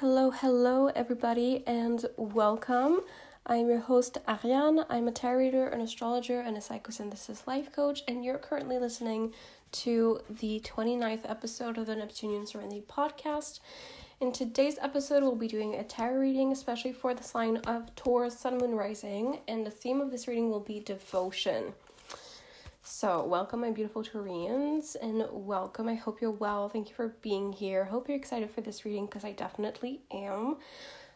Hello, hello, everybody, and welcome. I'm your host, Ariane. I'm a tarot reader, an astrologer, and a psychosynthesis life coach, and you're currently listening to the 29th episode of the Neptunian Serenity podcast. In today's episode, we'll be doing a tarot reading, especially for the sign of Taurus, Sun, Moon, Rising, and the theme of this reading will be devotion. So, welcome, my beautiful Taurians, and welcome. I hope you're well. Thank you for being here. Hope you're excited for this reading because I definitely am.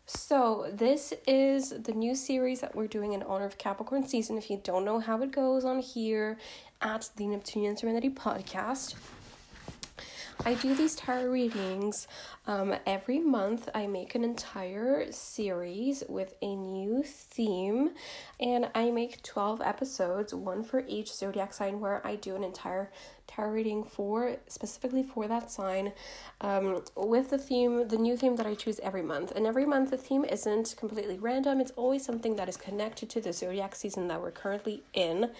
So, this is the new series that we're doing in honor of Capricorn season. If you don't know how it goes on here at the Neptunian Serenity podcast, I do these tarot readings um, every month. I make an entire series with a new theme, and I make 12 episodes, one for each zodiac sign, where I do an entire tarot reading for specifically for that sign um, with the theme, the new theme that I choose every month. And every month, the theme isn't completely random, it's always something that is connected to the zodiac season that we're currently in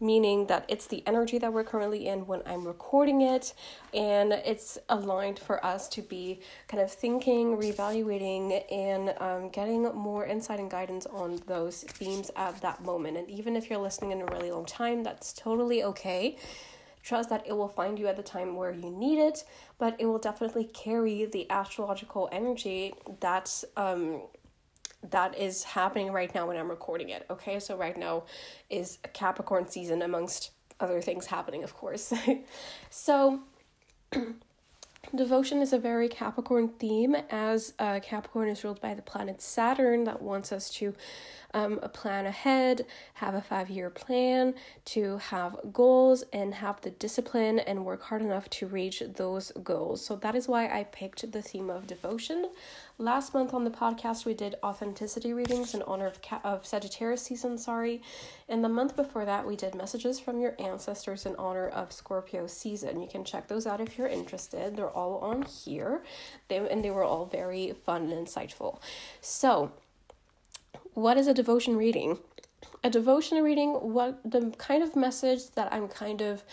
meaning that it's the energy that we're currently in when I'm recording it, and it's aligned for us to be kind of thinking, reevaluating, and um, getting more insight and guidance on those themes at that moment. And even if you're listening in a really long time, that's totally okay. Trust that it will find you at the time where you need it, but it will definitely carry the astrological energy that um, that is happening right now when I'm recording it. Okay, so right now is Capricorn season, amongst other things happening, of course. so, devotion is a very Capricorn theme, as uh, Capricorn is ruled by the planet Saturn that wants us to um, a plan ahead, have a five year plan, to have goals and have the discipline and work hard enough to reach those goals. So that is why I picked the theme of devotion. Last month on the podcast, we did authenticity readings in honor of, of Sagittarius season, sorry. And the month before that, we did messages from your ancestors in honor of Scorpio season. You can check those out if you're interested. They're all on here, they, and they were all very fun and insightful. So, what is a devotion reading? A devotion reading, what the kind of message that I'm kind of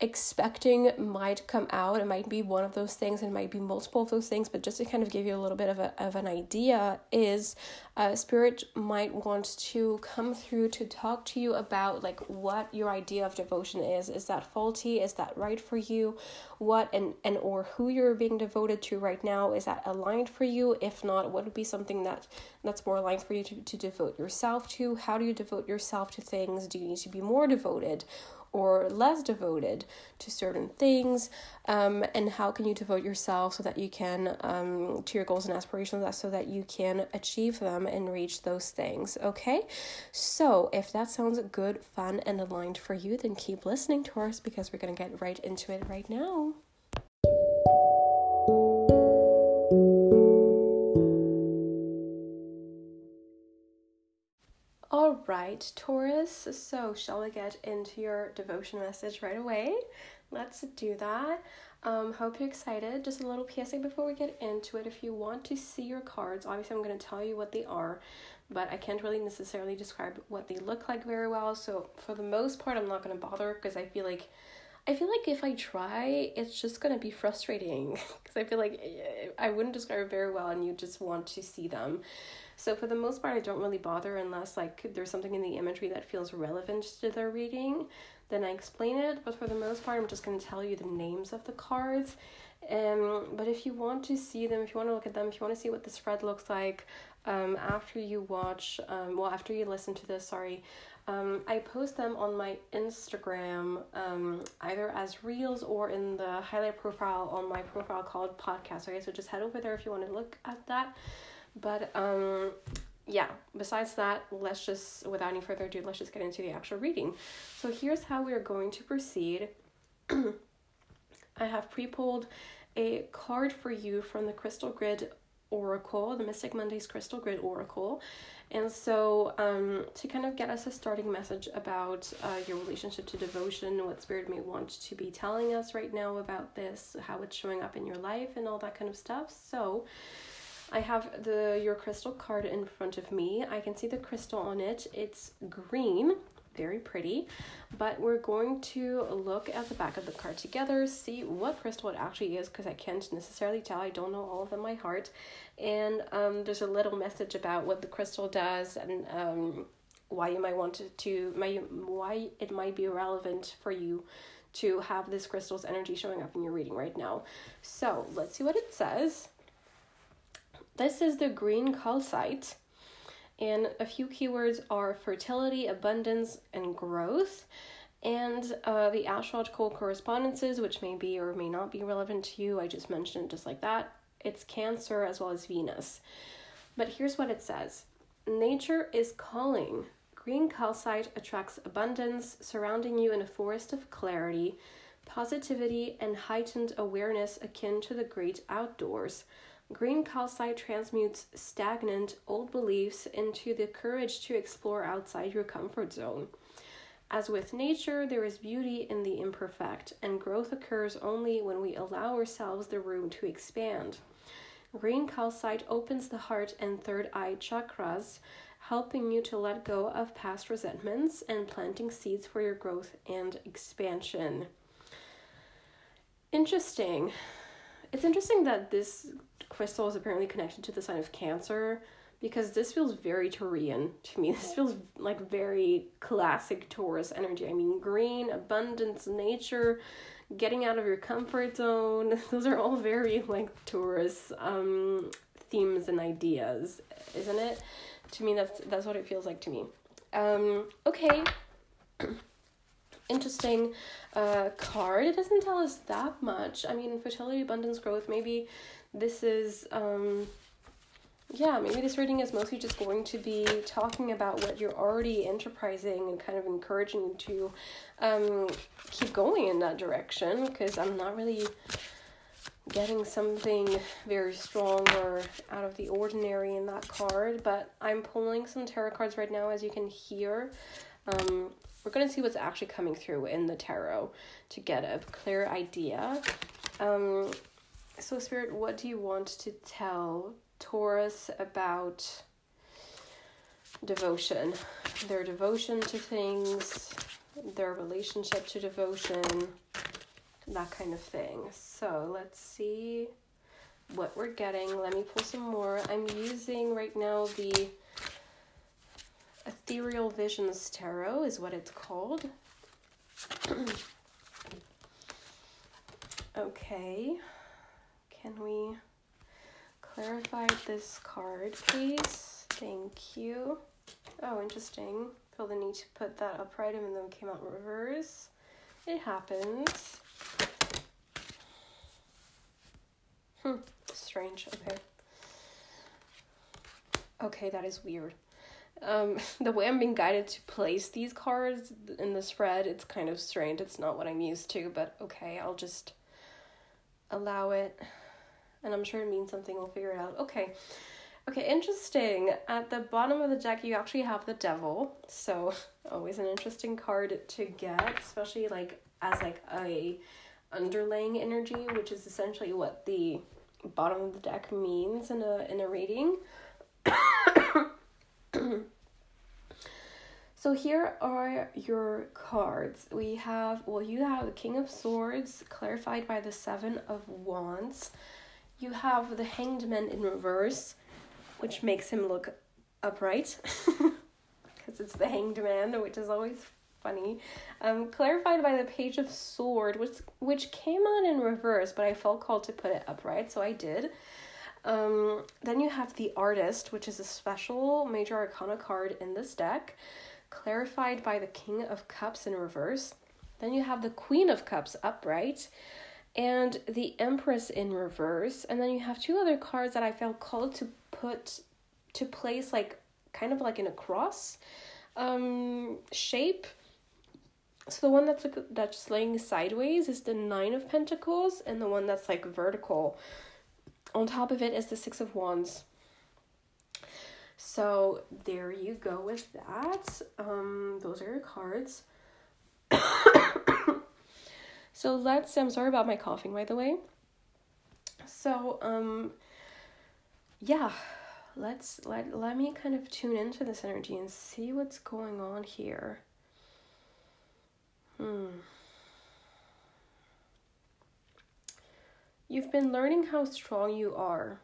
expecting might come out. It might be one of those things, it might be multiple of those things, but just to kind of give you a little bit of, a, of an idea, is uh, Spirit might want to come through to talk to you about like what your idea of devotion is. Is that faulty? Is that right for you? What and, and or who you're being devoted to right now, is that aligned for you? If not, what would be something that that's more aligned for you to, to devote yourself to? How do you devote yourself to things? Do you need to be more devoted? Or less devoted to certain things um, and how can you devote yourself so that you can um, to your goals and aspirations so that you can achieve them and reach those things okay? So if that sounds good fun and aligned for you then keep listening to us because we're going to get right into it right now All right, Taurus. So, shall we get into your devotion message right away? Let's do that. Um, hope you're excited. Just a little PSA before we get into it. If you want to see your cards, obviously I'm going to tell you what they are, but I can't really necessarily describe what they look like very well. So, for the most part, I'm not going to bother because I feel like I feel like if I try, it's just gonna be frustrating because I feel like eh, I wouldn't describe it very well, and you just want to see them. So for the most part, I don't really bother unless like there's something in the imagery that feels relevant to their reading. Then I explain it. But for the most part, I'm just gonna tell you the names of the cards. Um, but if you want to see them, if you want to look at them, if you want to see what the spread looks like, um, after you watch, um, well, after you listen to this, sorry, um, I post them on my Instagram, um, either as reels or in the highlight profile on my profile called podcast. Okay, so just head over there if you want to look at that. But um, yeah, besides that, let's just, without any further ado, let's just get into the actual reading. So here's how we are going to proceed. I have pre pulled a card for you from the Crystal Grid Oracle, the Mystic Mondays Crystal Grid Oracle. And so, um, to kind of get us a starting message about uh, your relationship to devotion, what Spirit may want to be telling us right now about this, how it's showing up in your life, and all that kind of stuff. So, I have the your crystal card in front of me. I can see the crystal on it. It's green very pretty. But we're going to look at the back of the card together, see what crystal it actually is, because I can't necessarily tell. I don't know all of them by heart. And um, there's a little message about what the crystal does and um, why you might want to, may, why it might be relevant for you to have this crystal's energy showing up in your reading right now. So let's see what it says. This is the green calcite, and a few keywords are fertility, abundance, and growth. And uh, the astrological correspondences, which may be or may not be relevant to you, I just mentioned just like that. It's Cancer as well as Venus. But here's what it says Nature is calling. Green calcite attracts abundance, surrounding you in a forest of clarity, positivity, and heightened awareness akin to the great outdoors. Green calcite transmutes stagnant old beliefs into the courage to explore outside your comfort zone. As with nature, there is beauty in the imperfect, and growth occurs only when we allow ourselves the room to expand. Green calcite opens the heart and third eye chakras, helping you to let go of past resentments and planting seeds for your growth and expansion. Interesting. It's interesting that this crystal is apparently connected to the sign of Cancer because this feels very Taurian to me. This feels like very classic Taurus energy. I mean, green, abundance, nature, getting out of your comfort zone. Those are all very like Taurus um, themes and ideas, isn't it? to me that's that's what it feels like to me um okay interesting uh card it doesn't tell us that much i mean fertility abundance growth maybe this is um yeah maybe this reading is mostly just going to be talking about what you're already enterprising and kind of encouraging you to um keep going in that direction because i'm not really getting something very strong or out of the ordinary in that card, but I'm pulling some tarot cards right now, as you can hear. Um, we're going to see what's actually coming through in the tarot to get a clear idea. Um, so, Spirit, what do you want to tell Taurus about devotion? Their devotion to things, their relationship to devotion that kind of thing. So let's see what we're getting. Let me pull some more. I'm using right now the Ethereal Visions Tarot is what it's called. okay. Can we clarify this card, please? Thank you. Oh, interesting. Feel the need to put that upright though it came out reverse. It happens. Hmm, strange. Okay. Okay, that is weird. Um, the way I'm being guided to place these cards in the spread, it's kind of strange. It's not what I'm used to, but okay, I'll just allow it. And I'm sure it means something. We'll figure it out. Okay. Okay, interesting. At the bottom of the deck, you actually have the devil. So, always an interesting card to get, especially like as like a underlaying energy, which is essentially what the bottom of the deck means in a in a reading. so here are your cards. We have well you have the King of Swords clarified by the 7 of Wands. You have the Hanged Man in reverse, which makes him look upright. Because it's the Hanged Man, which is always funny. Um, clarified by the Page of Sword, which which came on in reverse, but I felt called to put it upright, so I did. Um, then you have the Artist, which is a special Major Arcana card in this deck, clarified by the King of Cups in reverse. Then you have the Queen of Cups upright, and the Empress in reverse. And then you have two other cards that I felt called to put to place like kind of like in a cross um shape so the one that's like that's laying sideways is the nine of pentacles and the one that's like vertical on top of it is the six of wands so there you go with that um those are your cards so let's i'm sorry about my coughing by the way so um yeah let's let let me kind of tune into this energy and see what's going on here Hmm. You've been learning how strong you are.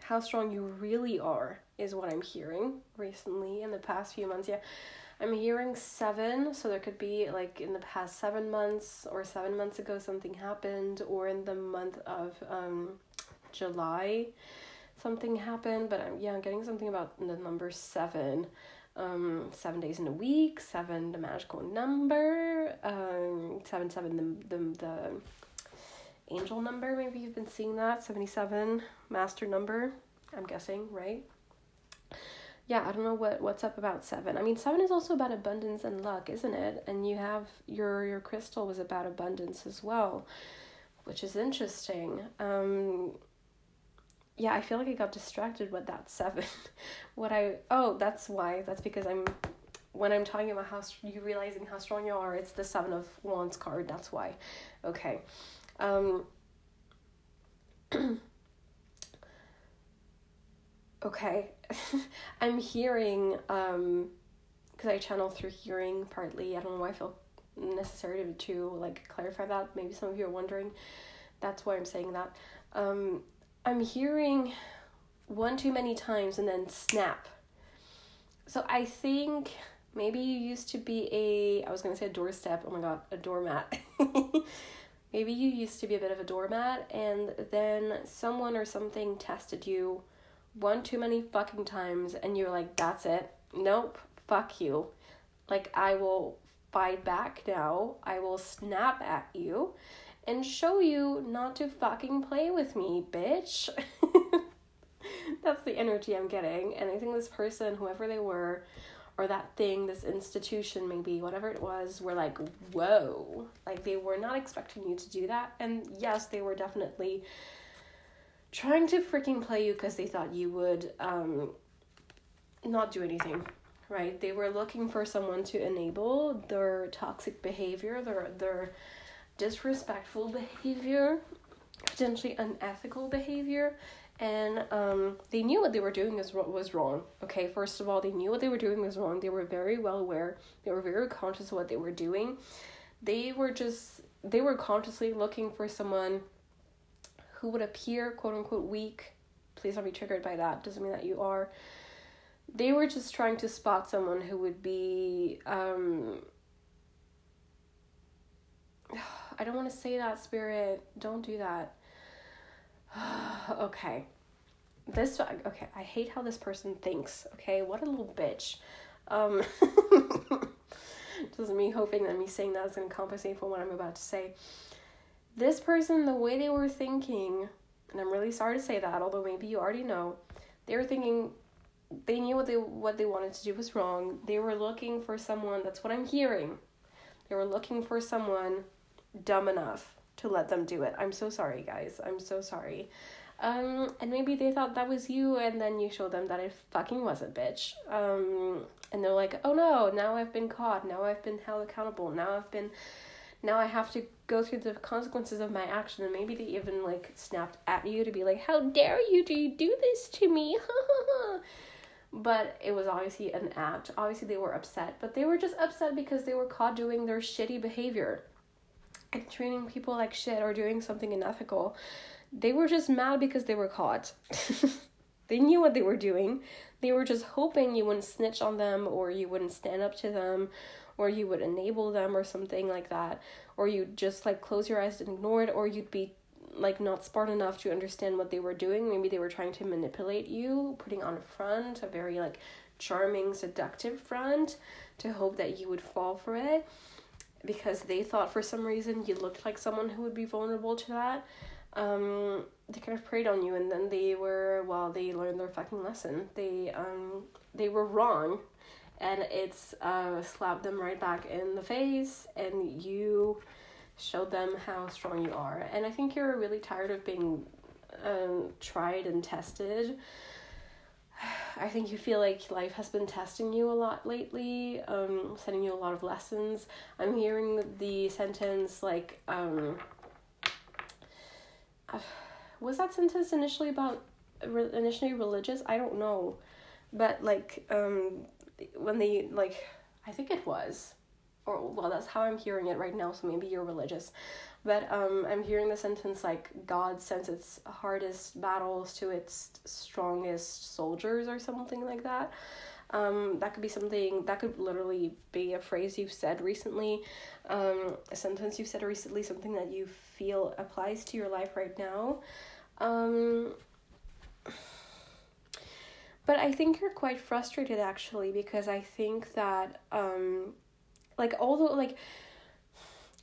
How strong you really are is what I'm hearing recently in the past few months. Yeah. I'm hearing seven, so there could be like in the past seven months or seven months ago something happened, or in the month of um, July something happened. But I'm, yeah, I'm getting something about the number seven. Um, seven days in a week, seven the magical number, um, seven seven the the the angel number. Maybe you've been seeing that seventy seven master number. I'm guessing right yeah, I don't know what what's up about seven. I mean, seven is also about abundance and luck, isn't it? And you have your your crystal was about abundance as well, which is interesting. Um, yeah, I feel like I got distracted with that seven. what I oh, that's why. That's because I'm when I'm talking about how you realizing how strong you are. It's the seven of wands card. That's why. Okay. Um. okay. I'm hearing um because i channel through hearing partly. I don't know why i feel necessary to, to like clarify that. Maybe some of you are wondering. That's why i'm saying that. Um i'm hearing one too many times and then snap. So i think maybe you used to be a i was to say a doorstep. Oh my god a doormat. Maybe you used to be a bit of a doormat and then someone or something tested you one too many fucking times and you're like, that's it. Nope, fuck you. Like, I will fight back now. I will snap at you and show you not to fucking play with me, bitch. That's the energy I'm getting. And I think this person, whoever they were, or that thing, this institution, maybe, whatever it was, were like, whoa. Like, they were not expecting you to do that. And yes, they were definitely trying to freaking play you because they thought you would um, not do anything, right? They were looking for someone to enable their toxic behavior, their their disrespectful behavior, potentially unethical behavior, and um, they knew what they were doing is was wrong. Okay, first of all, they knew what they were doing was wrong. They were very well aware. They were very conscious of what they were doing. They were just they were consciously looking for someone who would appear quote unquote weak. Please don't be triggered by that. Doesn't mean that you are. They were just trying to spot someone who would be um I don't want to say that spirit. Don't do that. okay. This okay, I hate how this person thinks. Okay, what a little bitch. Um doesn't me hoping that me saying that is gonna compensate for what I'm about to say this person, the way they were thinking, and I'm really sorry to say that, although maybe you already know, they were thinking they knew what they what they wanted to do was wrong. They were looking for someone, that's what I'm hearing. They were looking for someone dumb enough to let them do it. I'm so sorry, guys. I'm so sorry. Um, and maybe they thought that was you, and then you showed them that it fucking wasn't, bitch. Um, and they're like, oh no, now I've been caught. Now I've been held accountable. Now I've been now I have to go through the consequences of my action and maybe they even like snapped at you to be like how dare you do you do this to me? But it was obviously an act. Obviously they were upset but they were just upset because they were caught doing their shitty behavior and treating people like shit or doing something unethical. They were just mad because they were caught. They knew what they were doing. They were just hoping you wouldn't snitch on them or you wouldn't stand up to them or you would enable them or something like that or you'd just like close your eyes and ignore it or you'd be like not smart enough to understand what they were doing. Maybe they were trying to manipulate you putting on a front a very like charming seductive front to hope that you would fall for it because they thought for some reason you looked like someone who would be vulnerable to that. Um they kind of preyed on you and then they were well they learned their fucking lesson. They um they were wrong and it's uh, slapped them right back in the face and you showed them how strong you are. And i think you're really tired of being um, tried and tested. I think you feel like life has been testing you a lot lately um, sending you a lot of lessons. I'm hearing the sentence like um, was that sentence initially about initially religious? I don't know. But like um when they like I think it was or well that's how i'm hearing it right now so maybe you're religious but um i'm hearing the sentence like god sends its hardest battles to its strongest soldiers or something like that um, that could be something that could literally be a phrase you've said recently, um, a sentence you've said recently, something that you feel applies to your life right now. Um, but I think you're quite frustrated actually because I think that um, like although like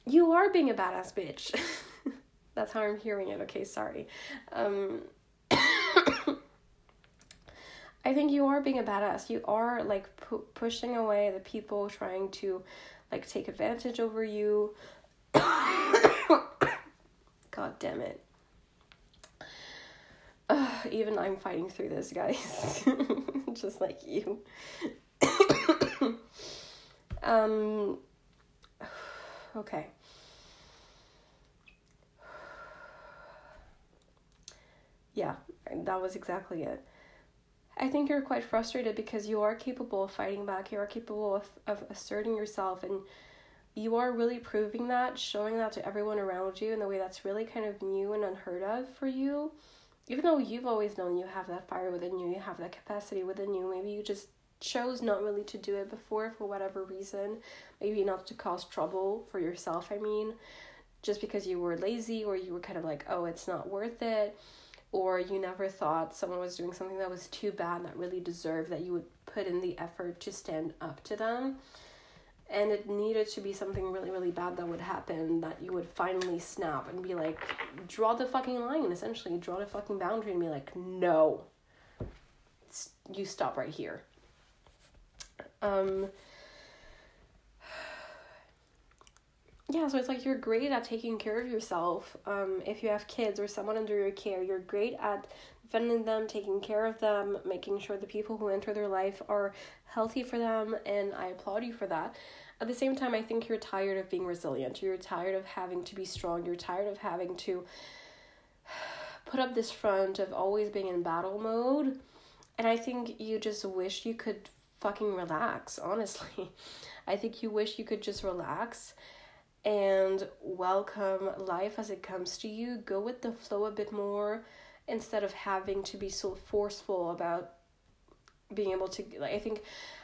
you are being a badass bitch. That's how I'm hearing it. Okay, sorry. Um I think you are being a badass. You are like pu- pushing away the people trying to like take advantage over you. God damn it. Even I'm fighting through this, guys. Just like you. um okay. Yeah, that was exactly it. I think you're quite frustrated because you are capable of fighting back, you are capable of, of asserting yourself, and you are really proving that, showing that to everyone around you in a way that's really kind of new and unheard of for you. Even though you've always known you have that fire within you, you have that capacity within you, maybe you just chose not really to do it before for whatever reason. Maybe not to cause trouble for yourself, I mean, just because you were lazy or you were kind of like, oh, it's not worth it or you never thought someone was doing something that was too bad that really deserved that you would put in the effort to stand up to them and it needed to be something really really bad that would happen that you would finally snap and be like draw the fucking line essentially. Draw the fucking boundary and be like no. You stop right here. Um yeah, so it's like you're great at taking care of yourself. Um, if you have kids or someone under your care, you're great at defending them, taking care of them, making sure the people who enter their life are healthy for them, and I applaud you for that. At the same time, I think you're tired of being resilient. You're tired of having to be strong. You're tired of having to put up this front of always being in battle mode. And I think you just wish you could fucking relax, honestly. I think you wish you could just relax and welcome life as it comes to you. Go with the flow a bit more instead of having to be so forceful about being able to like I think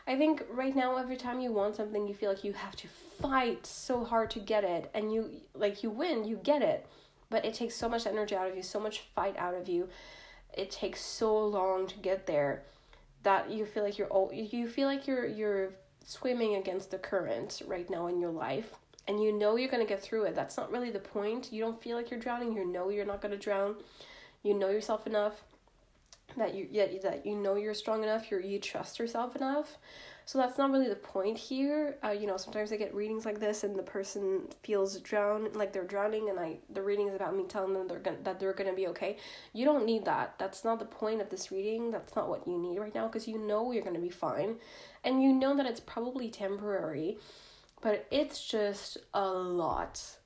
I think right now every time you want something you feel like you have to fight so hard to get it and you like you win, you get it. But it takes so much energy out of you, so much fight out of you. It takes so long to get there that you feel like you're all you feel like you're you're swimming against the current right now in your life and you know you're going to get through it. That's not really the point. You don't feel like you're drowning. You know you're not going to drown. You know yourself enough that you yeah, that you know you're strong enough. You you trust yourself enough. So that's not really the point here. Uh, you know, sometimes I get readings like this, and the person feels drown, like they're drowning, and I the reading is about me telling them they're gonna that they're gonna be okay. You don't need that. That's not the point of this reading. That's not what you need right now, because you know you're gonna be fine, and you know that it's probably temporary but it's just a lot.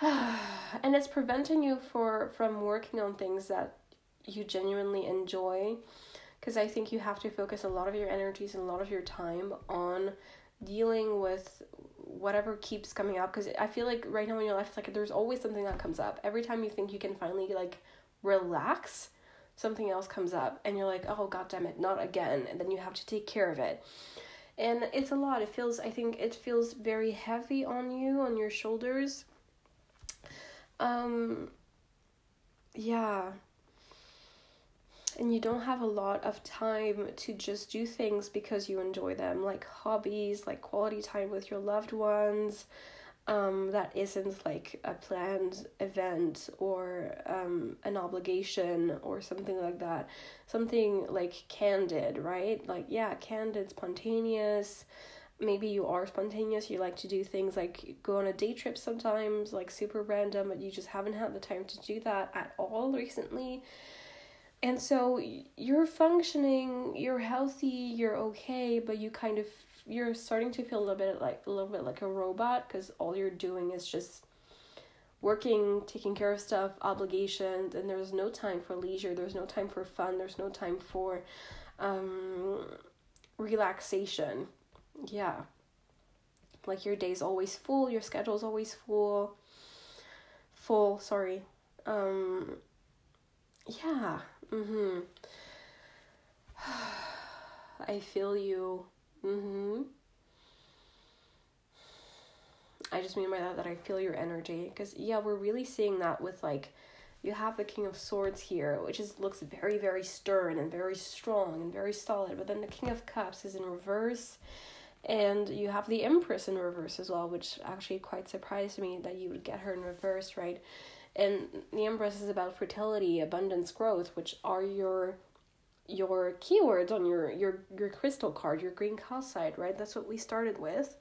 and it's preventing you for from working on things that you genuinely enjoy because I think you have to focus a lot of your energies and a lot of your time on dealing with whatever keeps coming up because I feel like right now in your life it's like there's always something that comes up. Every time you think you can finally like relax, something else comes up and you're like, "Oh god damn it, not again." And then you have to take care of it and it's a lot it feels i think it feels very heavy on you on your shoulders um yeah and you don't have a lot of time to just do things because you enjoy them like hobbies like quality time with your loved ones um, that isn't like a planned event or um, an obligation or something like that. Something like candid, right? Like, yeah, candid, spontaneous. Maybe you are spontaneous, you like to do things like go on a day trip sometimes, like super random, but you just haven't had the time to do that at all recently. And so you're functioning, you're healthy, you're okay, but you kind of you're starting to feel a little bit like a little bit like a robot because all you're doing is just working, taking care of stuff, obligations, and there's no time for leisure. There's no time for fun. There's no time for um, relaxation. Yeah. like your day's always full your schedule's always full. Full sorry. Um yeah mhm i feel you. Mhm i just mean by that that i feel your energy because yeah we're really seeing that with like you have the king of swords here which is looks very very stern and very strong and very solid but then the king of cups is in reverse and you have the empress in reverse as well which actually quite surprised me that you would get her in reverse right? And the empress is about fertility abundance growth which are your your keywords on your your your crystal card your green calcite right? That's what we started with.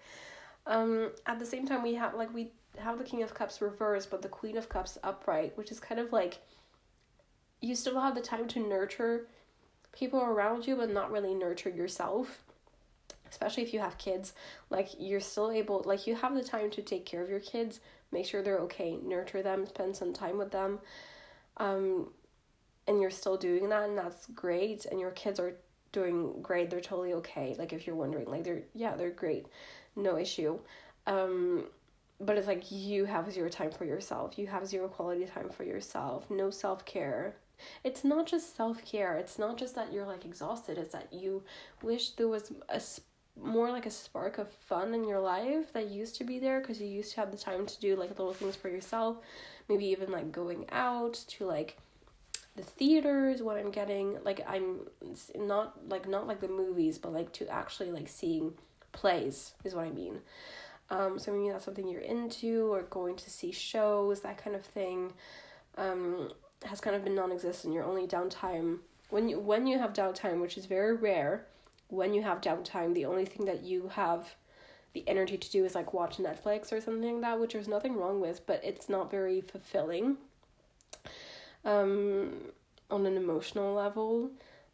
Um at the same time we have like we have the King of Cups reversed, but the Queen of Cups upright, which is kind of like you still have the time to nurture people around you, but not really nurture yourself. Especially if you have kids, like you're still able, like you have the time to take care of your kids, make sure they're okay, nurture them, spend some time with them. Um, and you're still doing that, and that's great. And your kids are doing great, they're totally okay. Like if you're wondering, like they're, yeah, they're great, no issue. Um, but it's like you have zero time for yourself you have zero quality time for yourself no self-care it's not just self-care it's not just that you're like exhausted it's that you wish there was a more like a spark of fun in your life that used to be there because you used to have the time to do like little things for yourself maybe even like going out to like the theaters what i'm getting like i'm not like not like the movies but like to actually like seeing plays is what i mean um, so maybe that's something you're into or going to see shows, that kind of thing, um, has kind of been non-existent. Your only downtime when you when you have downtime, which is very rare, when you have downtime, the only thing that you have the energy to do is like watch Netflix or something like that, which there's nothing wrong with, but it's not very fulfilling. Um, on an emotional level,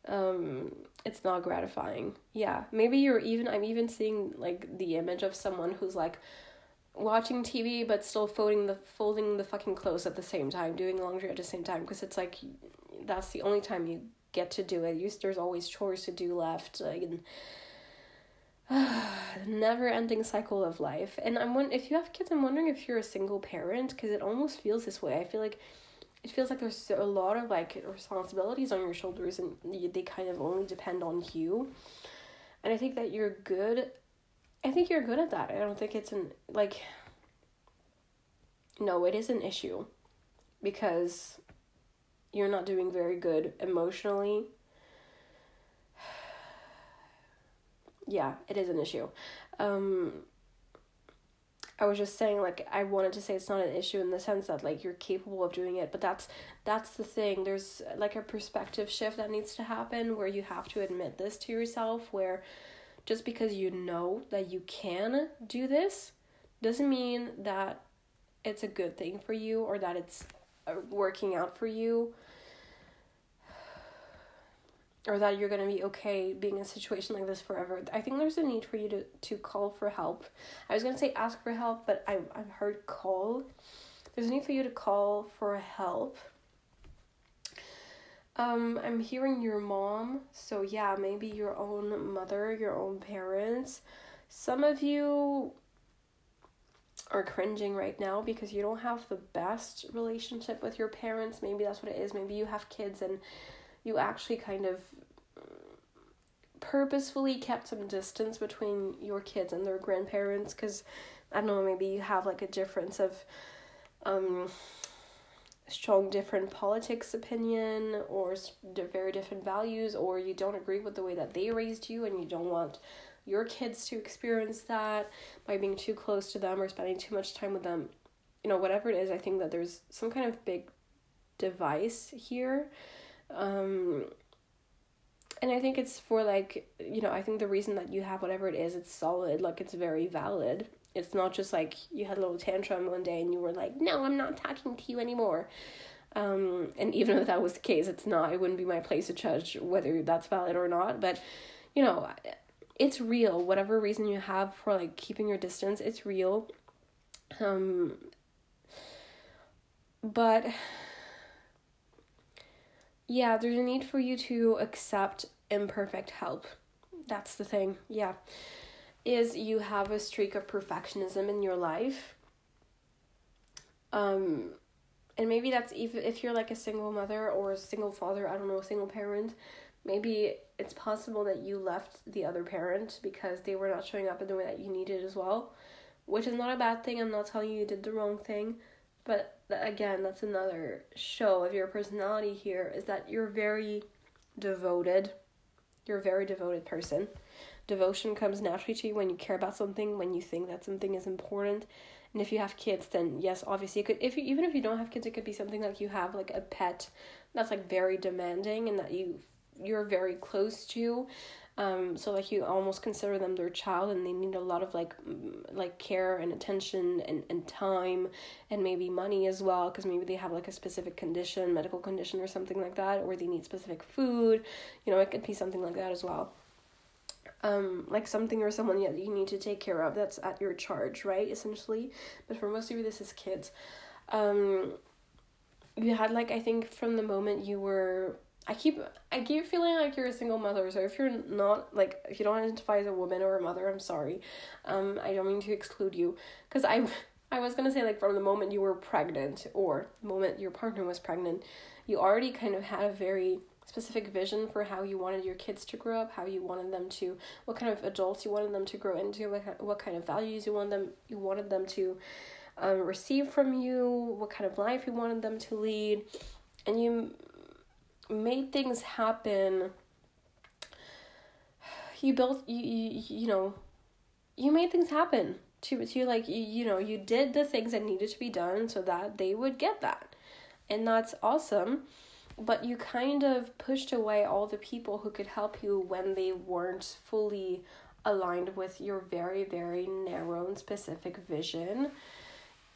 um, it's not gratifying. Yeah, maybe you're even I'm even seeing like the image of someone who's like watching TV but still folding the folding the fucking clothes at the same time, doing laundry at the same time because it's like that's the only time you get to do it. You, there's always chores to do left like and uh, never ending cycle of life. And I'm one if you have kids, I'm wondering if you're a single parent because it almost feels this way. I feel like it feels like there's a lot of like responsibilities on your shoulders and they kind of only depend on you and i think that you're good i think you're good at that i don't think it's an like no it is an issue because you're not doing very good emotionally. Yeah it is an issue. Um I was just saying like I wanted to say it's not an issue in the sense that like you're capable of doing it, but that's that's the thing. There's like a perspective shift that needs to happen where you have to admit this to yourself where just because you know that you can do this doesn't mean that it's a good thing for you or that it's uh, working out for you or that you're going to be okay being in a situation like this forever. I think there's a need for you to, to call for help. I was going to say ask for help, but I, I've heard call. There's a need for you to call for help. Um, I'm hearing your mom, so yeah, maybe your own mother, your own parents. Some of you are cringing right now because you don't have the best relationship with your parents. Maybe that's what it is. Maybe you have kids and you actually kind of purposefully kept some distance between your kids and their grandparents because I don't know, maybe you have like a difference of um, strong different politics opinion or very different values, or you don't agree with the way that they raised you and you don't want your kids to experience that by being too close to them or spending too much time with them. You know, whatever it is, I think that there's some kind of big device here um, and I think it's for like, you know, I think the reason that you have whatever it is, it's solid, like it's very valid. It's not just like you had a little tantrum one day and you were like, no, I'm not talking to you anymore. Um, and even if that was the case, it's not, it wouldn't be my place to judge whether that's valid or not. But, you know, it's real. Whatever reason you have for like keeping your distance, it's real. Um, but yeah, there's a need for you to accept imperfect help. That's the thing. Yeah. is you have a streak of perfectionism in your life. Um, and maybe that's even if you're like a single mother or a single father, I don't know, a single parent, maybe it's possible that you left the other parent because they were not showing up in the way that you needed as well, which is not a bad thing. I'm not telling you you did the wrong thing, but again, that's another show of your personality here is that you're very devoted. You're a very devoted person. Devotion comes naturally to you when you care about something, when you think that something is important. And if you have kids, then yes, obviously it could if you even if you don't have kids, it could be something like you have like a pet that's like very demanding and that you you're very close to. Um, so like you almost consider them their child and they need a lot of like like care and attention and, and time and maybe money as well because maybe they have like a specific condition medical condition or something like that or they need specific food you know it could be something like that as well um, like something or someone that you need to take care of that's at your charge, right? Essentially, but for most of you, this is kids. Um, you had like I think from the moment you were. I keep I keep feeling like you're a single mother. So if you're not like if you don't identify as a woman or a mother, I'm sorry. Um, I don't mean to exclude you because I I was gonna say like from the moment you were pregnant or the moment your partner was pregnant, you already kind of had a very specific vision for how you wanted your kids to grow up, how you wanted them to, what kind of adults you wanted them to grow into, what, what kind of values you want them you wanted them to um, receive from you, what kind of life you wanted them to lead, and you made things happen. You built you you, you know, you made things happen to to like you, you know you did the things that needed to be done so that they would get that, and that's awesome but you kind of pushed away all the people who could help you when they weren't fully aligned with your very, very narrow and specific vision.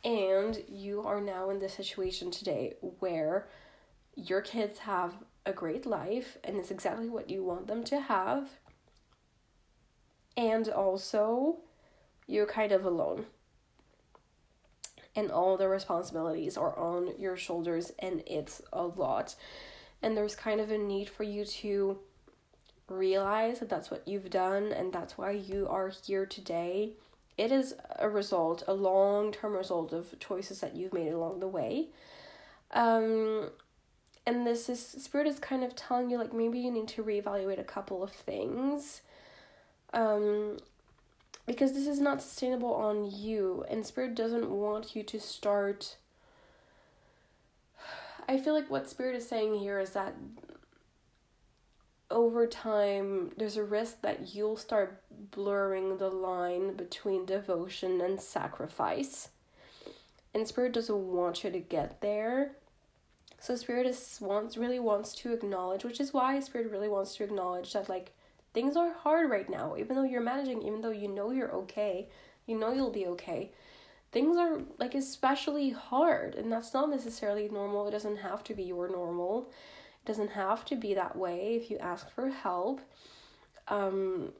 And you are now in the situation today where your kids have a great life and it's exactly what you want them to have. And also, you're kind of alone. And all the responsibilities are on your shoulders and it's a lot. And there's kind of a need for you to realize that that's what you've done and that's why you are here today. It is a result a long-term result of choices that you've made along the way. Um and this is spirit is kind of telling you like maybe you need to reevaluate a couple of things um because this is not sustainable on you and spirit doesn't want you to start I feel like what spirit is saying here is that over time there's a risk that you'll start blurring the line between devotion and sacrifice. And spirit doesn't want you to get there. So spirit is wants really wants to acknowledge, which is why spirit really wants to acknowledge that like things are hard right now, even though you're managing, even though you know you're okay, you know you'll be okay. Things are like especially hard, and that's not necessarily normal. It doesn't have to be your normal. It doesn't have to be that way if you ask for help. Um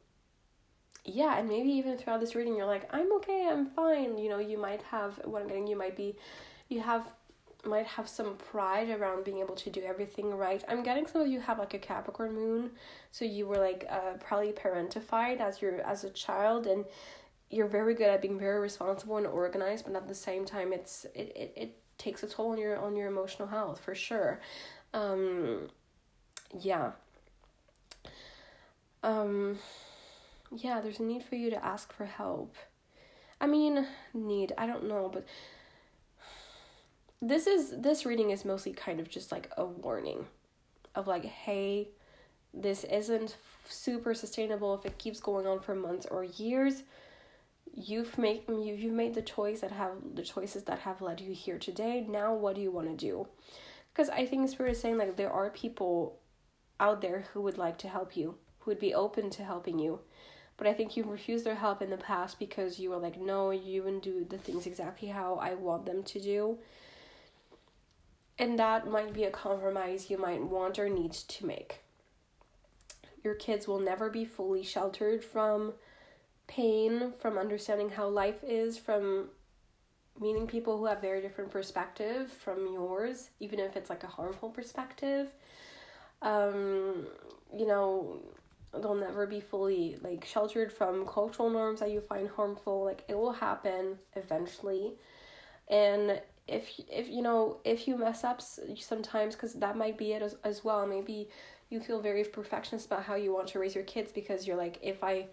yeah, and maybe even throughout this reading you're like, I'm okay, I'm fine. You know, you might have what I'm getting, you might be you have might have some pride around being able to do everything right. I'm getting some of you have like a Capricorn moon, so you were like uh probably parentified as your as a child and you're very good at being very responsible and organized, but at the same time it's it, it, it takes a toll on your on your emotional health for sure. Um yeah. Um yeah, there's a need for you to ask for help. I mean, need, I don't know, but this is this reading is mostly kind of just like a warning of like hey this isn't super sustainable if it keeps going on for months or years. You've made you've made the choice that have the choices that have led you here today. Now what do you want to do? Because i think spirit is saying like there are people out there who would like to help you who would be open to helping you. But i think you've refused their help in the past because you were like no you wouldn't do the things exactly how i want them to do and that might be a compromise you might want or need to make. Your kids will never be fully sheltered from pain, from understanding how life is, from meeting people who have very different perspective from yours, even if it's like a harmful perspective. Um, you know, they'll never be fully like sheltered from cultural norms that you find harmful like it will happen eventually and if if you know if you mess up sometimes because that might be it as, as well. Maybe you feel very perfectionist about how you want to raise your kids because you're like if i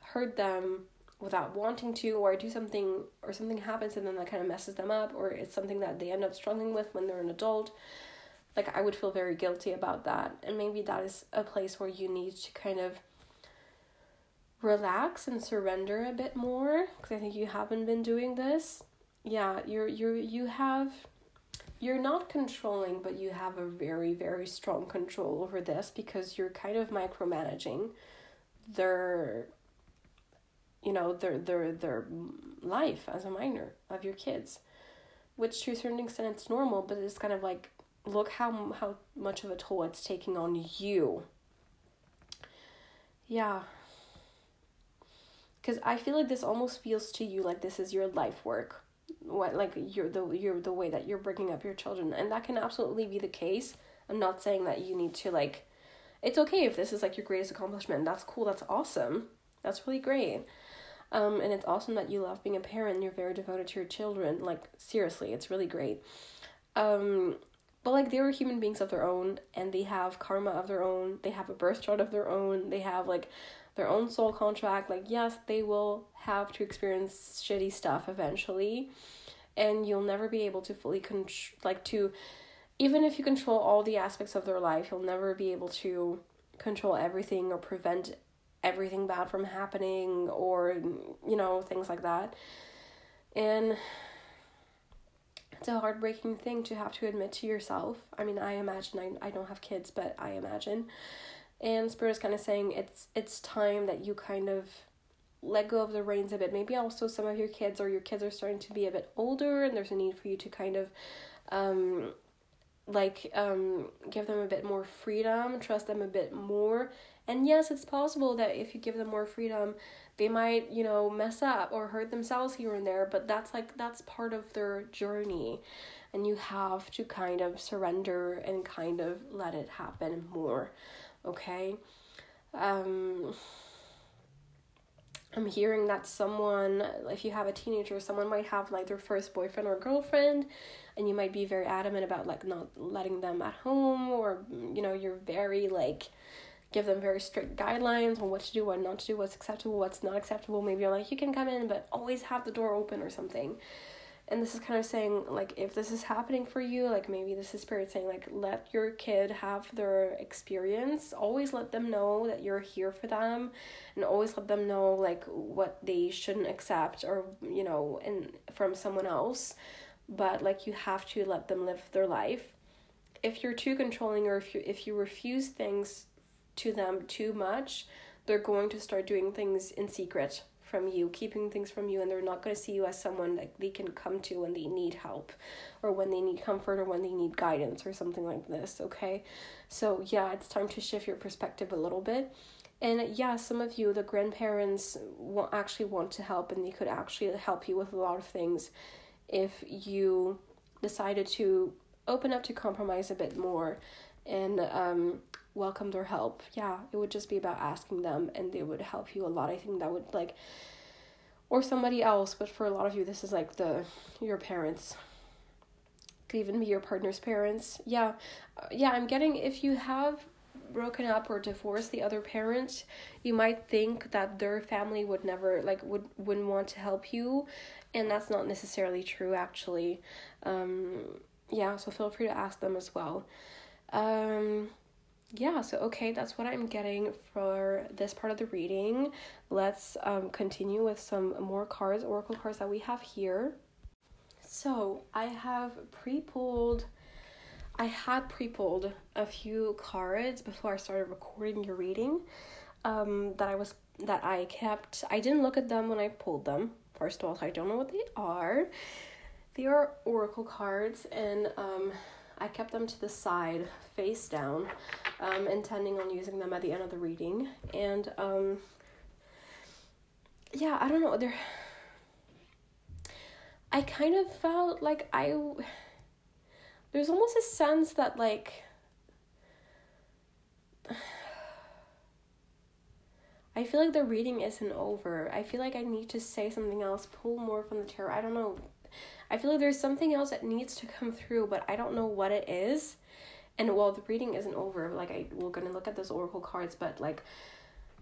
hurt them without wanting to or I do something or something happens and then that kind of messes them up or it's something that they end up struggling with when they're an adult like I would feel very guilty about that. And maybe that is a place where you need to kind of relax and surrender a bit more because I think you haven't been doing this yeah you're you're you have you're not controlling but you have a very very strong control over this because you're kind of micromanaging their you know their their their life as a minor of your kids which to a certain extent it's normal but it's kind of like look how how much of a toll it's taking on you. Yeah. Because i feel like this almost feels to you like this is your life work what like you're the you're the way that you're bringing up your children and that can absolutely be the case i'm not saying that you need to like it's okay if this is like your greatest accomplishment that's cool that's awesome that's really great um, and it's awesome that you love being a parent and you're very devoted to your children. Like, seriously, it's really great. Um, but like they were human beings of their own and they have karma of their own. They have a birth chart of their own. They have like their own soul contract. Like, yes, they will have to experience shitty stuff eventually. And you'll never be able to fully control, like, to, even if you control all the aspects of their life, you'll never be able to control everything or prevent everything bad from happening or you know things like that and it's a heartbreaking thing to have to admit to yourself i mean i imagine i, I don't have kids but i imagine and spirit is kind of saying it's it's time that you kind of let go of the reins a bit maybe also some of your kids or your kids are starting to be a bit older and there's a need for you to kind of um like um give them a bit more freedom trust them a bit more and yes, it's possible that if you give them more freedom, they might, you know, mess up or hurt themselves here and there, but that's like that's part of their journey. And you have to kind of surrender and kind of let it happen more. Okay? Um I'm hearing that someone, if you have a teenager, someone might have like their first boyfriend or girlfriend, and you might be very adamant about like not letting them at home, or you know, you're very like give them very strict guidelines on what to do, what not to do, what's acceptable, what's not acceptable. Maybe you're like, you can come in, but always have the door open or something. And this is kind of saying, like, if this is happening for you, like, maybe this is spirit saying, like, let your kid have their experience. Always let them know that you're here for them, and always let them know, like, what they shouldn't accept or, you know, and from someone else. But, like, you have to let them live their life. If you're too controlling or if you if you refuse things to them too much, they're going to start doing things in secret from you, keeping things from you, and they're not going to see you as someone that they can come to when they need help or when they need comfort or when they need guidance or something like this, okay? So, yeah, it's time to shift your perspective a little bit. And yeah, some of you, the grandparents, will actually want to help and they could actually help you with a lot of things if you decided to open up to compromise a bit more and um, welcome their help. Yeah, it would just be about asking them and they would help you a lot. I think that would like or somebody else, but for a lot of you this is like the your parents. Could even be your partner's parents. Yeah. Uh, yeah, I'm getting if you have broken up or divorced the other parent, you might think that their family would never like would wouldn't want to help you, and that's not necessarily true actually. Um yeah, so feel free to ask them as well. Um yeah, so okay, that's what I'm getting for this part of the reading. Let's um, continue with some more cards, oracle cards that we have here. So I have pre pulled, I had pre pulled a few cards before I started recording your reading. Um, that I was that I kept. I didn't look at them when I pulled them. First of all, so I don't know what they are. They are oracle cards, and um, I kept them to the side, face down, um, intending on using them at the end of the reading. And um, yeah, I don't know. They're. I kind of felt like I. There's almost a sense that like. I feel like the reading isn't over. I feel like I need to say something else, pull more from the tarot. I don't know. I feel like there's something else that needs to come through, but I don't know what it is. And while the reading isn't over, like I we're gonna look at those oracle cards, but like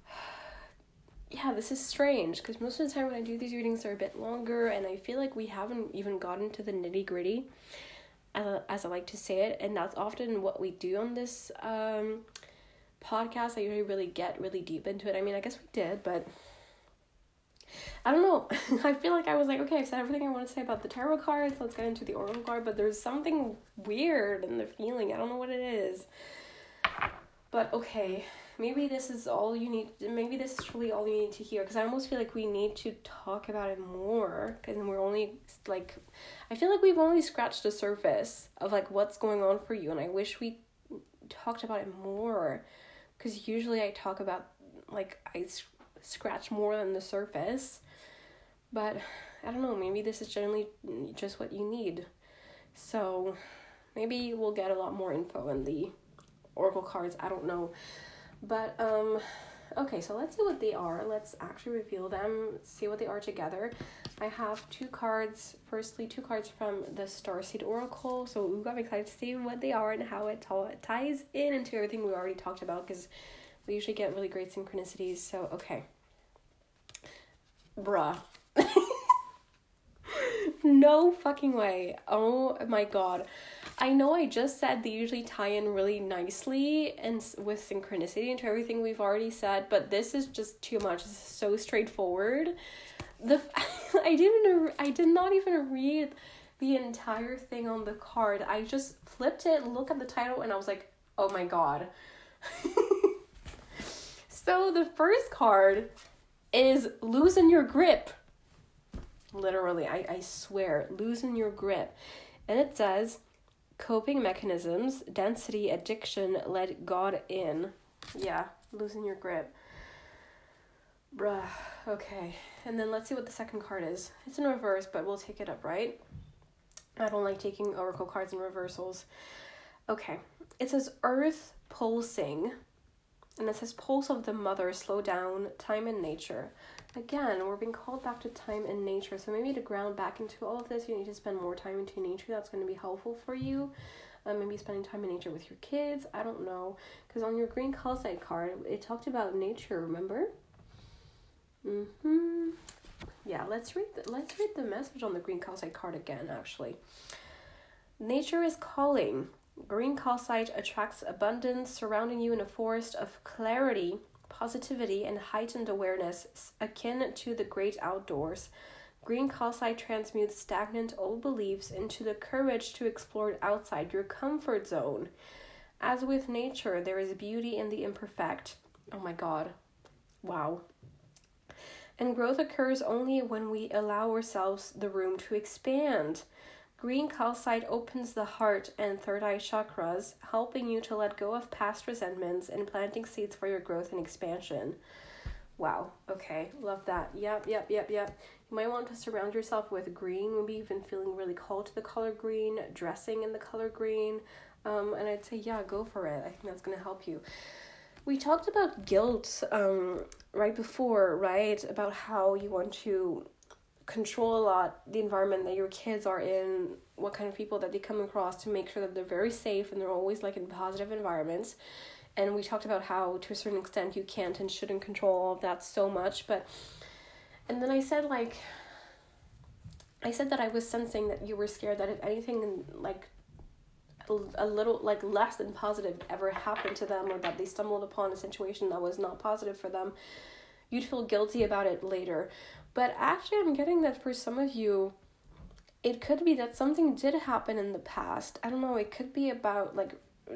yeah, this is strange because most of the time when I do these readings, they're a bit longer, and I feel like we haven't even gotten to the nitty gritty, as I like to say it, and that's often what we do on this um, podcast. I usually really get really deep into it. I mean, I guess we did, but I don't know. I feel like I was like, okay, I've said everything I want to say about the tarot cards. Let's get into the oracle card, but there's something weird in the feeling. I don't know what it is. But okay, maybe this is all you need maybe this is truly all you need to hear because i almost feel like we need to talk about it more because we're only like i feel like we've only scratched the surface of like what's going on for you and i wish we talked about it more because usually i talk about like i scratch more than the surface but i don't know maybe this is generally just what you need so maybe we'll get a lot more info in the oracle cards i don't know but um okay, so let's see what they are. Let's actually reveal them, see what they are together. I have two cards. Firstly, two cards from the Starseed Oracle. So ooh, I'm excited to see what they are and how it t- ties in into everything we already talked about because we usually get really great synchronicities. So okay, bruh. no fucking way. Oh my god. I know I just said they usually tie in really nicely and with synchronicity into everything we've already said, but this is just too much. It's so straightforward. The I didn't I did not even read the entire thing on the card. I just flipped it, look at the title, and I was like, oh my god. so the first card is losing your grip. Literally, I, I swear, losing your grip. And it says, Coping mechanisms, density, addiction, let God in. Yeah, losing your grip. Bruh, okay. And then let's see what the second card is. It's in reverse, but we'll take it up, right? I don't like taking oracle cards in reversals. Okay. It says Earth pulsing. And it says Pulse of the Mother, slow down, time in nature again, we're being called back to time and nature. So maybe to ground back into all of this, you need to spend more time into nature. That's going to be helpful for you. Um, maybe spending time in nature with your kids. I don't know. Because on your green calcite card, it talked about nature, remember? Mm-hmm. Yeah, let's read the, let's read the message on the green calcite card again, actually. Nature is calling. Green calcite attracts abundance surrounding you in a forest of clarity positivity, and heightened awareness akin to the great outdoors. Green calcite transmutes stagnant old beliefs into the courage to explore outside your comfort zone. As with nature, there is beauty in the imperfect. Oh my god. Wow. And growth occurs only when we allow ourselves the room to expand. Green calcite opens the heart and third eye chakras, helping you to let go of past resentments and planting seeds for your growth and expansion. Wow, okay, love that. Yep, yep, yep, yep. You might want to surround yourself with green, maybe even feeling really called to the color green, dressing in the color green. Um, and I'd say, yeah, go for it. I think that's going to help you. We talked about guilt um, right before, right? About how you want to control a lot the environment that your kids are in, what kind of people that they come across to make sure that they're very safe and they're always like in positive environments. And we talked about how to a certain extent you can't and shouldn't control all of that so much, but and then I said like I said that I was sensing that you were scared that if anything like a little like less than positive ever happened to them or that they stumbled upon a situation that was not positive for them you'd feel guilty about it later but actually, I'm getting that for some of you, it could be that something did happen in the past. I don't know, it could be about like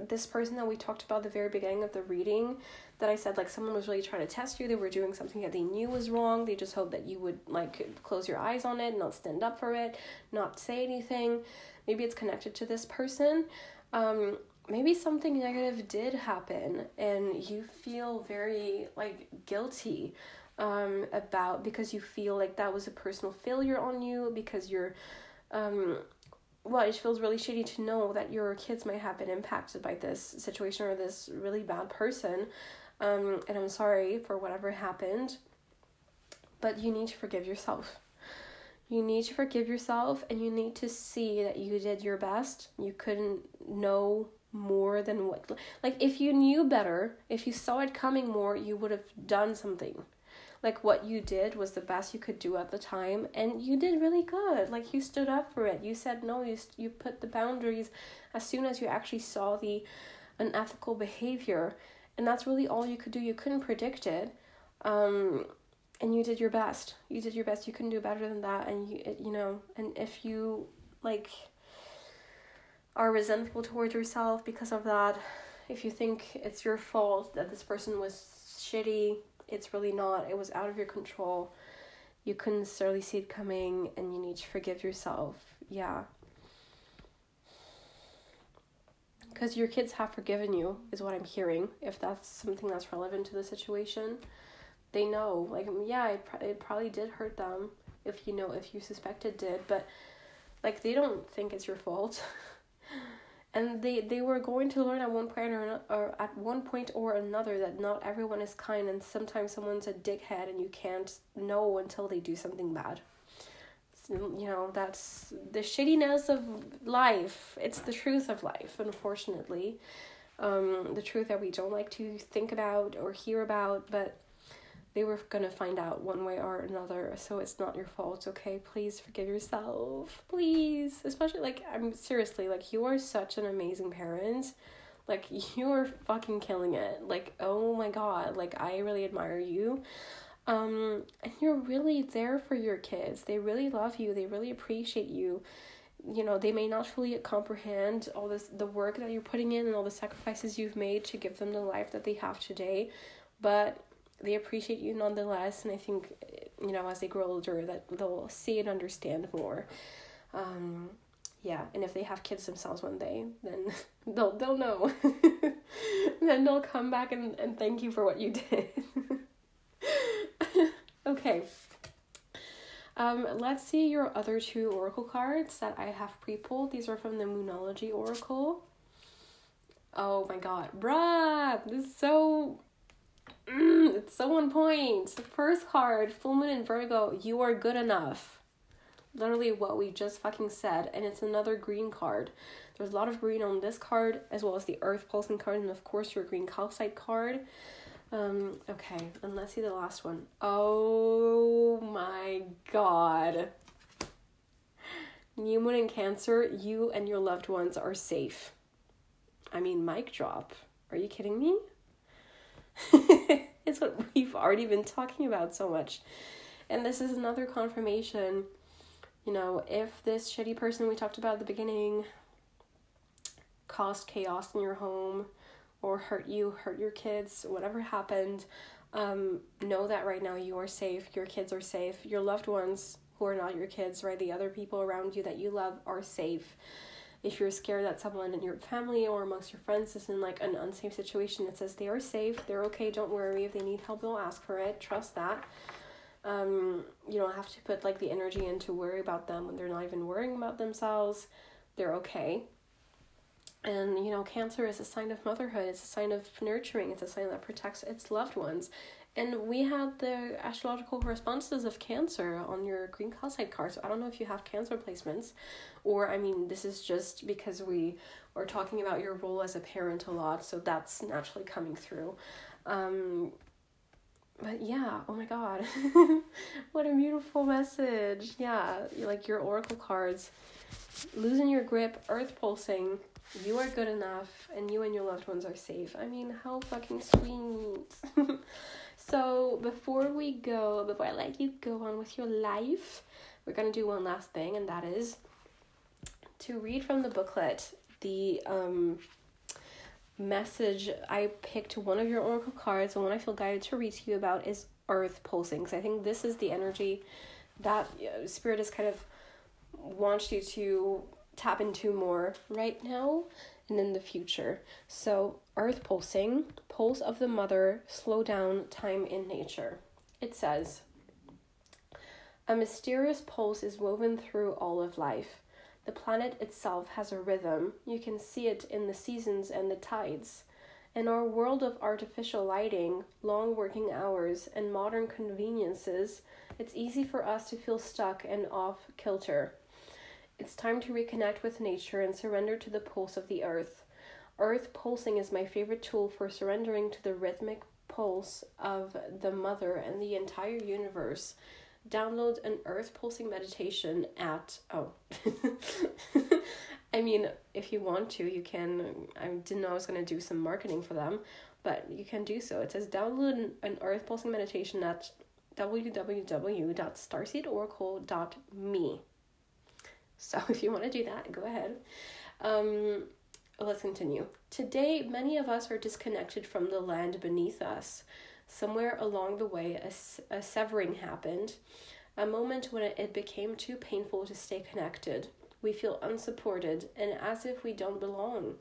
this person that we talked about the very beginning of the reading that I said like someone was really trying to test you. They were doing something that they knew was wrong. They just hoped that you would like close your eyes on it, not stand up for it, not say anything. Maybe it's connected to this person. Um, maybe something negative did happen and you feel very like guilty um, about because you feel like that was a personal failure on you because you're um, well it feels really shitty to know that your kids might have been impacted by this situation or this really bad person Um, and I'm sorry for whatever happened, but you need to forgive yourself. You need to forgive yourself and you need to see that you did your best. You couldn't know more than what like if you knew better, if you saw it coming more, you would have done something. Like what you did was the best you could do at the time and you did really good. Like you stood up for it. You said no, you you put the boundaries as soon as you actually saw the unethical behavior and that's really all you could do. You couldn't predict it. Um and you did your best. You did your best. You couldn't do better than that. And you, you know, and if you like are resentful towards yourself because of that, if you think it's your fault that this person was shitty, it's really not. It was out of your control. You couldn't necessarily see it coming, and you need to forgive yourself. Yeah. Because your kids have forgiven you, is what I'm hearing, if that's something that's relevant to the situation they know like yeah it, it probably did hurt them if you know if you suspect it did but like they don't think it's your fault and they they were going to learn at one point or, or at one point or another that not everyone is kind and sometimes someone's a dickhead and you can't know until they do something bad. You know that's the shittiness of life. It's the truth of life unfortunately. Um the truth that we don't like to think about or hear about but they were gonna find out one way or another so it's not your fault okay? Please forgive yourself. Please. Especially like i'm seriously like you are such an amazing parent. Like you are fucking killing it. Like oh my god. Like i really admire you. Um and you're really there for your kids. They really love you. They really appreciate you. You know they may not fully comprehend all this the work that you're putting in and all the sacrifices you've made to give them the life that they have today but they appreciate you nonetheless and i think you know as they grow older that they'll see and understand more. Um yeah and if they have kids themselves one day then they'll they'll know. Then they'll come back and, and thank you for what you did. Okay. Um, let's see your other two oracle cards that I have pre-pulled. These are from the Moonology Oracle. Oh my god, bruh, this is so Mm, it's so on point. The first card, Full Moon in Virgo, you are good enough. Literally what we just fucking said. And it's another green card. There's a lot of green on this card, as well as the Earth Pulsing card, and of course your green calcite card. Um, okay, and let's see the last one. Oh my god. New Moon in Cancer, you and your loved ones are safe. I mean, mic drop. Are you kidding me? it's what we've already been talking about so much. And this is another confirmation. You know, if this shitty person we talked about at the beginning caused chaos in your home or hurt you, hurt your kids, whatever happened, um, know that right now you are safe, your kids are safe, your loved ones who are not your kids, right? The other people around you that you love are safe if you're scared that someone in your family or amongst your friends is in like an unsafe situation, it says they are safe, they're okay, don't worry. If they need help, they'll ask for it. Trust that. Um, you don't have to put like the energy in to worry about them when they're not even worrying about themselves. They're okay. And you know, cancer is a sign of motherhood, it's a sign of nurturing, it's a sign that protects its loved ones. And we had the astrological responses of Cancer on your green calcite card. So I don't know if you have Cancer placements, or I mean, this is just because we are talking about your role as a parent a lot, so that's naturally coming through. Um, but yeah, oh my god, what a beautiful message! Yeah, like your oracle cards, losing your grip, earth pulsing. You are good enough, and you and your loved ones are safe. I mean, how fucking sweet. So before we go, before I let you go on with your life, we're gonna do one last thing, and that is to read from the booklet the um message I picked one of your oracle cards, and one I feel guided to read to you about is Earth pulsing. Because I think this is the energy that uh, Spirit is kind of wants you to tap into more right now and in the future. So, Earth pulsing, pulse of the mother, slow down time in nature. It says, A mysterious pulse is woven through all of life. The planet itself has a rhythm. You can see it in the seasons and the tides. In our world of artificial lighting, long working hours, and modern conveniences, it's easy for us to feel stuck and off kilter. It's time to reconnect with nature and surrender to the pulse of the earth. Earth pulsing is my favorite tool for surrendering to the rhythmic pulse of the mother and the entire universe. Download an earth pulsing meditation at oh I mean if you want to you can I didn't know I was going to do some marketing for them but you can do so. It says download an earth pulsing meditation at www.starseedoracle.me. So if you want to do that, go ahead. Um, let's continue. Today, many of us are disconnected from the land beneath us. Somewhere along the way, a, a severing happened, a moment when it became too painful to stay connected. We feel unsupported and as if we don't belong.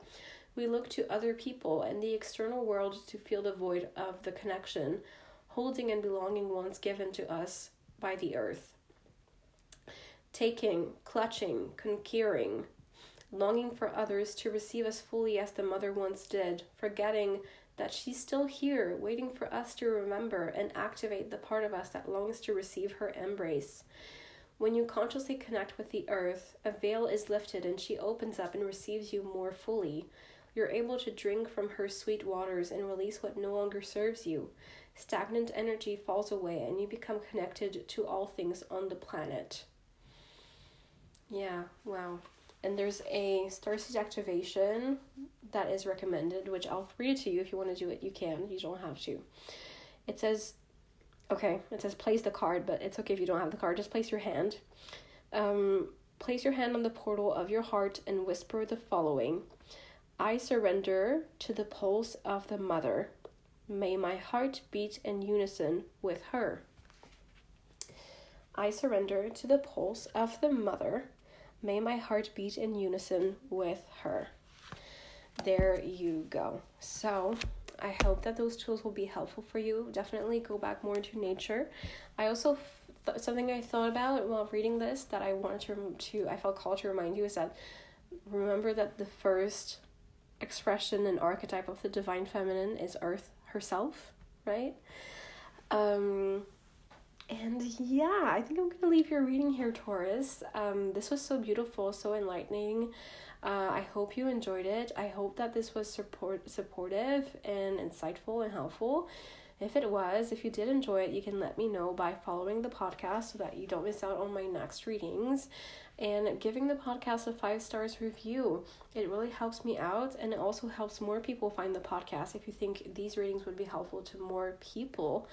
We look to other people and the external world to fill the void of the connection, holding and belonging once given to us by the earth. Taking, clutching, conquering, longing for others to receive us fully as the mother once did, forgetting that she's still here, waiting for us to remember and activate the part of us that longs to receive her embrace. When you consciously connect with the earth, a veil is lifted and she opens up and receives you more fully. You're able to drink from her sweet waters and release what no longer serves you. Stagnant energy falls away and you become connected to all things on the planet. Yeah, wow and there's a starseed activation that is recommended, which I'll read it to you. If you want to do it, you can. You don't have to. It says, okay, it says place the card, but it's okay if you don't have the card. Just place your hand. Um, place your hand on the portal of your heart and whisper the following I surrender to the pulse of the mother. May my heart beat in unison with her. I surrender to the pulse of the mother. May my heart beat in unison with her. There you go. So, I hope that those tools will be helpful for you. Definitely go back more into nature. I also th- something I thought about while reading this that I wanted to to I felt called to remind you is that remember that the first expression and archetype of the divine feminine is Earth herself, right? Um and yeah, I think I'm gonna leave your reading here, Taurus. Um, this was so beautiful, so enlightening. Uh, I hope you enjoyed it. I hope that this was support supportive and insightful and helpful. If it was, if you did enjoy it, you can let me know by following the podcast so that you don't miss out on my next readings and giving the podcast a five stars review. It really helps me out and it also helps more people find the podcast if you think these readings would be helpful to more people.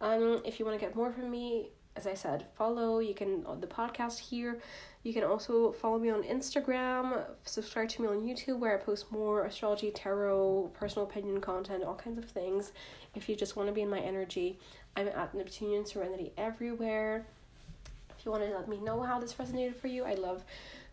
Um, if you want to get more from me, as I said, follow. You can on the podcast here. You can also follow me on Instagram, subscribe to me on YouTube where I post more astrology, tarot, personal opinion content, all kinds of things. If you just want to be in my energy, I'm at Neptunian Serenity everywhere. If you want to let me know how this resonated for you, I love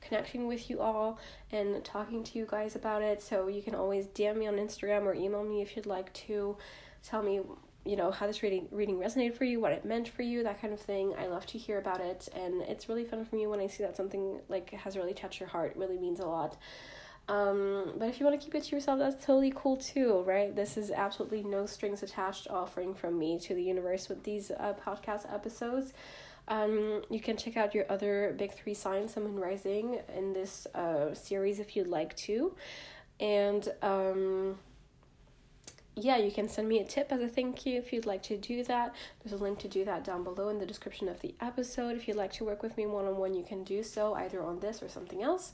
connecting with you all and talking to you guys about it. So you can always DM me on Instagram or email me if you'd like to tell me you know how this reading reading resonated for you what it meant for you that kind of thing. I love to hear about it and it's really fun for me when i see that something like has really touched your heart it really means a lot. Um, but if you want to keep it to yourself that's totally cool too right? This is absolutely no strings attached offering from me to the universe with these uh, podcast episodes. Um, you can check out your other big three signs sun moon rising in this uh, series if you'd like to. And um yeah, you can send me a tip as a thank you if you'd like to do that. There's a link to do that down below in the description of the episode. If you'd like to work with me one on one, you can do so either on this or something else.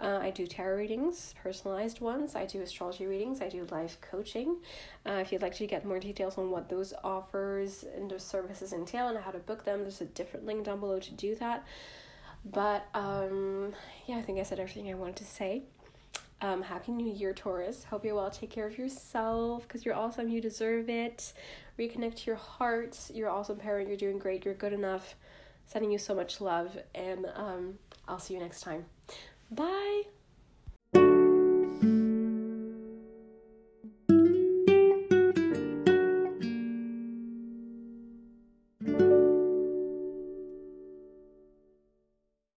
Uh, I do tarot readings, personalized ones. I do astrology readings. I do life coaching. Uh, if you'd like to get more details on what those offers and those services entail and how to book them, there's a different link down below to do that. But um, yeah, I think I said everything I wanted to say. Um, Happy New Year, Taurus. Hope you're well. Take care of yourself because you're awesome. You deserve it. Reconnect to your heart. You're awesome parent. You're doing great. You're good enough. Sending you so much love. And um, I'll see you next time. Bye.